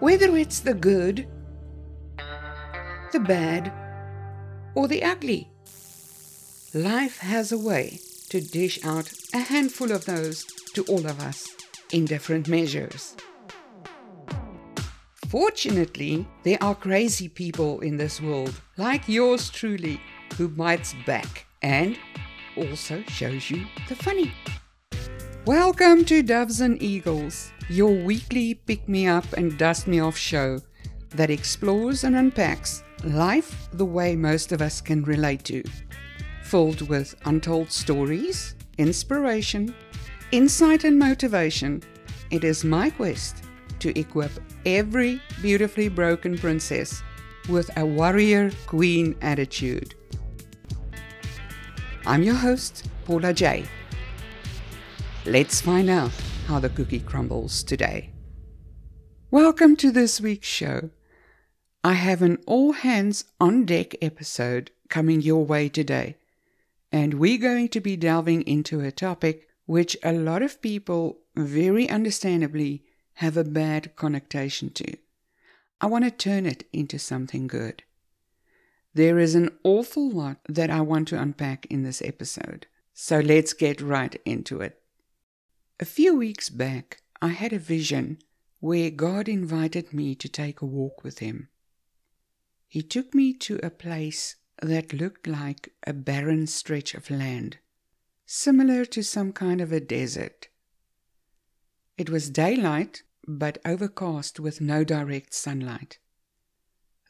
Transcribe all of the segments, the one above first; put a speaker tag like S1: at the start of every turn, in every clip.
S1: Whether it's the good, the bad, or the ugly, life has a way to dish out a handful of those to all of us in different measures. Fortunately, there are crazy people in this world, like yours truly, who bites back and also shows you the funny. Welcome to Doves and Eagles, your weekly pick me up and dust me off show that explores and unpacks life the way most of us can relate to, filled with untold stories, inspiration, insight, and motivation. It is my quest to equip every beautifully broken princess with a warrior queen attitude. I'm your host, Paula J. Let's find out how the cookie crumbles today. Welcome to this week's show. I have an all hands on deck episode coming your way today, and we're going to be delving into a topic which a lot of people very understandably have a bad connotation to. I want to turn it into something good. There is an awful lot that I want to unpack in this episode, so let's get right into it. A few weeks back, I had a vision where God invited me to take a walk with Him. He took me to a place that looked like a barren stretch of land, similar to some kind of a desert. It was daylight, but overcast with no direct sunlight.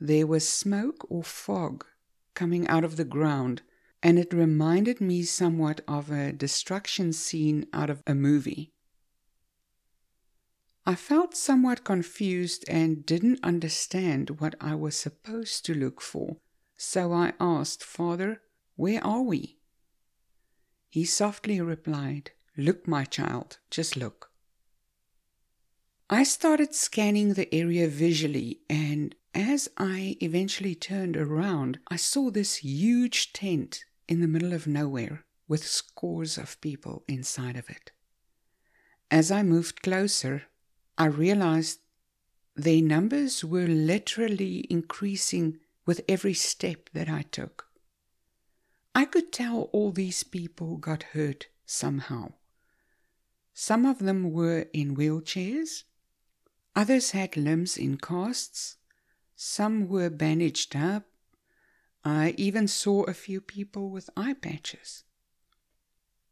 S1: There was smoke or fog coming out of the ground, and it reminded me somewhat of a destruction scene out of a movie. I felt somewhat confused and didn't understand what I was supposed to look for, so I asked, Father, where are we? He softly replied, Look, my child, just look. I started scanning the area visually, and as I eventually turned around, I saw this huge tent in the middle of nowhere with scores of people inside of it. As I moved closer, I realized their numbers were literally increasing with every step that I took. I could tell all these people got hurt somehow. Some of them were in wheelchairs, Others had limbs in casts. Some were bandaged up. I even saw a few people with eye patches.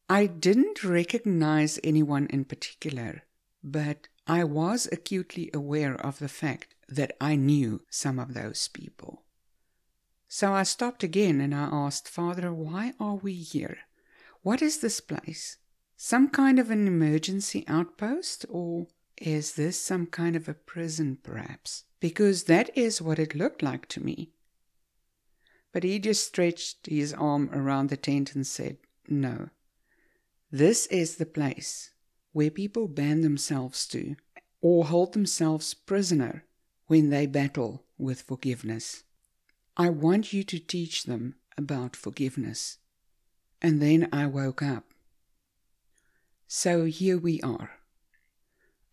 S1: I didn't recognize anyone in particular, but I was acutely aware of the fact that I knew some of those people. So I stopped again and I asked, Father, why are we here? What is this place? Some kind of an emergency outpost or is this some kind of a prison, perhaps? Because that is what it looked like to me. But he just stretched his arm around the tent and said, No. This is the place where people banned themselves to or hold themselves prisoner when they battle with forgiveness. I want you to teach them about forgiveness. And then I woke up. So here we are.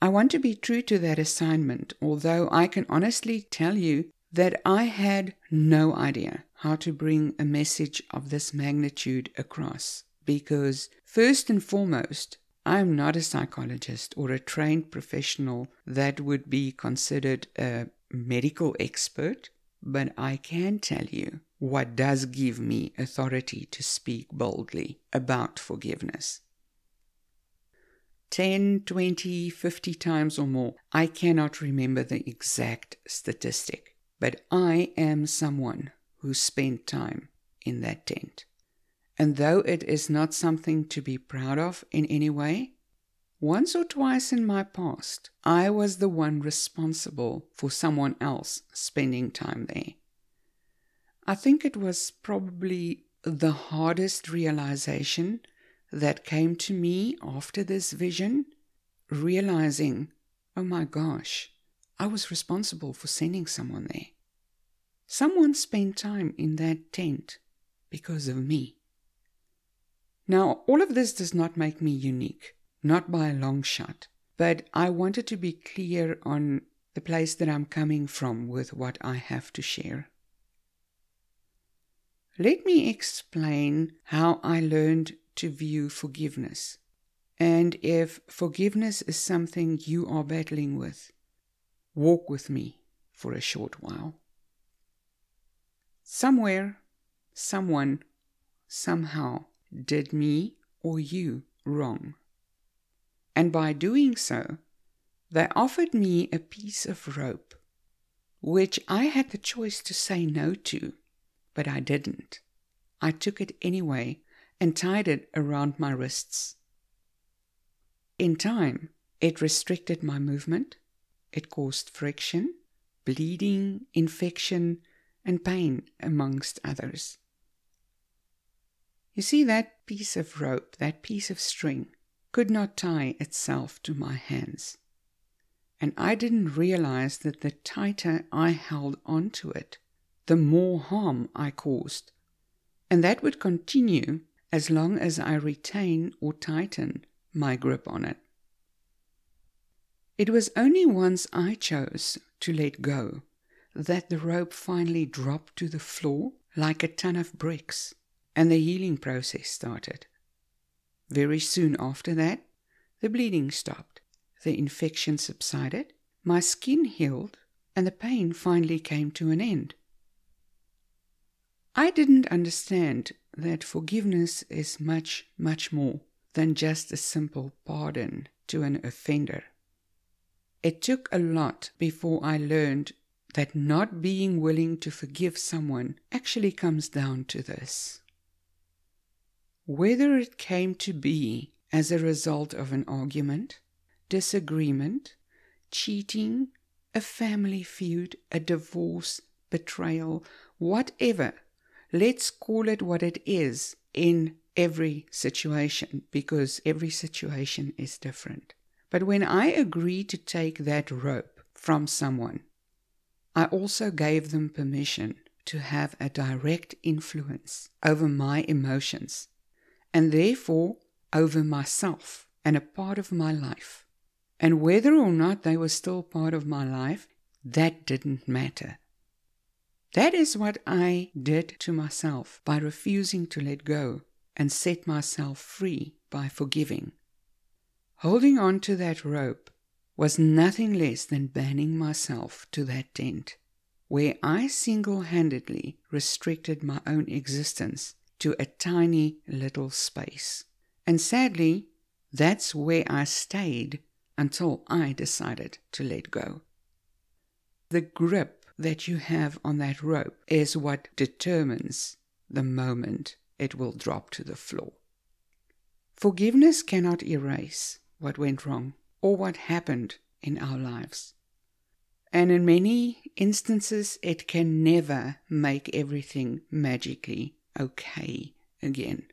S1: I want to be true to that assignment, although I can honestly tell you that I had no idea how to bring a message of this magnitude across. Because, first and foremost, I am not a psychologist or a trained professional that would be considered a medical expert, but I can tell you what does give me authority to speak boldly about forgiveness. 10, 20, 50 times or more. I cannot remember the exact statistic, but I am someone who spent time in that tent. And though it is not something to be proud of in any way, once or twice in my past, I was the one responsible for someone else spending time there. I think it was probably the hardest realization that came to me after this vision, realizing, oh my gosh, I was responsible for sending someone there. Someone spent time in that tent because of me. Now, all of this does not make me unique, not by a long shot, but I wanted to be clear on the place that I'm coming from with what I have to share. Let me explain how I learned to view forgiveness, and if forgiveness is something you are battling with, walk with me for a short while. Somewhere, someone, somehow did me or you wrong. And by doing so, they offered me a piece of rope, which I had the choice to say no to, but I didn't. I took it anyway and tied it around my wrists. In time, it restricted my movement, it caused friction, bleeding, infection, and pain, amongst others. You see, that piece of rope, that piece of string, could not tie itself to my hands. And I didn't realize that the tighter I held onto it, the more harm I caused. And that would continue as long as I retain or tighten my grip on it. It was only once I chose to let go that the rope finally dropped to the floor like a ton of bricks, and the healing process started. Very soon after that, the bleeding stopped, the infection subsided, my skin healed, and the pain finally came to an end. I didn't understand that forgiveness is much, much more than just a simple pardon to an offender. It took a lot before I learned that not being willing to forgive someone actually comes down to this. Whether it came to be as a result of an argument, disagreement, cheating, a family feud, a divorce, betrayal, whatever, let's call it what it is in every situation because every situation is different. But when I agree to take that rope from someone, I also gave them permission to have a direct influence over my emotions and therefore over myself and a part of my life. And whether or not they were still part of my life, that didn't matter. That is what I did to myself by refusing to let go and set myself free by forgiving. Holding on to that rope was nothing less than banning myself to that tent, where I single handedly restricted my own existence to a tiny little space. And sadly, that's where I stayed until I decided to let go. The grip that you have on that rope is what determines the moment it will drop to the floor. Forgiveness cannot erase what went wrong or what happened in our lives. And in many instances, it can never make everything magically okay again.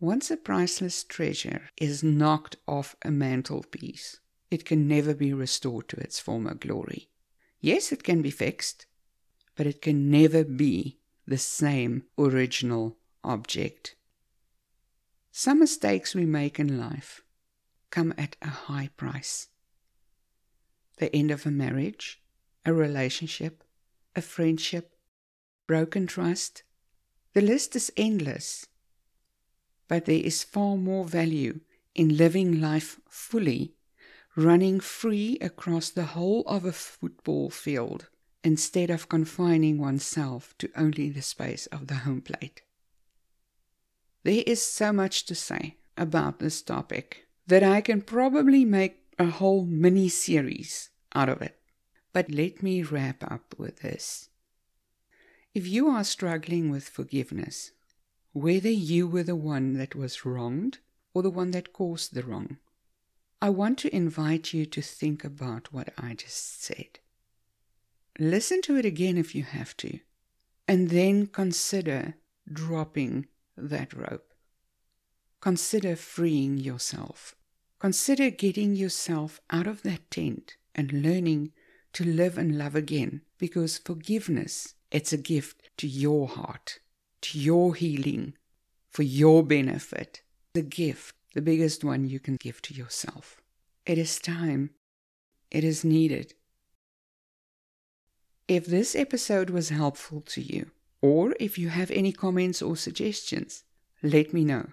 S1: Once a priceless treasure is knocked off a mantelpiece, it can never be restored to its former glory. Yes, it can be fixed, but it can never be the same original object. Some mistakes we make in life come at a high price. The end of a marriage, a relationship, a friendship, broken trust. The list is endless. But there is far more value in living life fully, running free across the whole of a football field instead of confining oneself to only the space of the home plate. There is so much to say about this topic that I can probably make a whole mini series out of it. But let me wrap up with this. If you are struggling with forgiveness, whether you were the one that was wronged or the one that caused the wrong, I want to invite you to think about what I just said. Listen to it again if you have to, and then consider dropping that rope. Consider freeing yourself. Consider getting yourself out of that tent and learning to live and love again because forgiveness it's a gift to your heart, to your healing, for your benefit. The gift, the biggest one you can give to yourself. It is time. It is needed. If this episode was helpful to you, or if you have any comments or suggestions, let me know.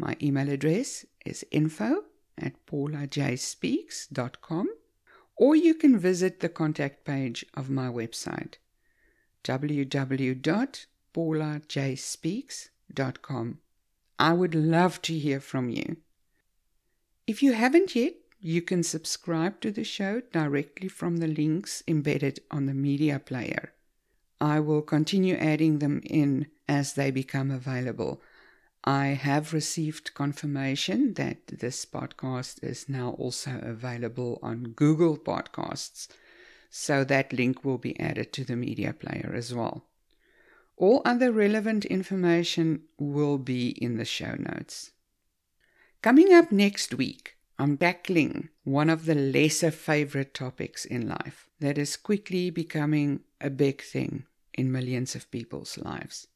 S1: My email address is info at paulajspeaks.com or you can visit the contact page of my website www.paulajspeaks.com. I would love to hear from you. If you haven't yet, you can subscribe to the show directly from the links embedded on the media player. I will continue adding them in as they become available. I have received confirmation that this podcast is now also available on Google Podcasts, so that link will be added to the media player as well. All other relevant information will be in the show notes. Coming up next week, I'm tackling one of the lesser favorite topics in life that is quickly becoming a big thing in millions of people's lives.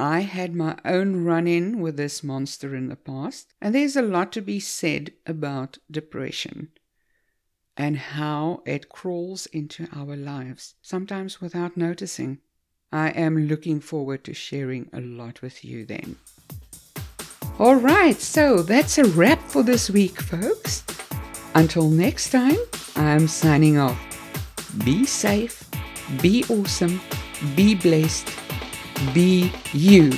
S1: I had my own run in with this monster in the past, and there's a lot to be said about depression and how it crawls into our lives, sometimes without noticing. I am looking forward to sharing a lot with you then. All right, so that's a wrap for this week, folks. Until next time, I'm signing off. Be safe, be awesome, be blessed, be you.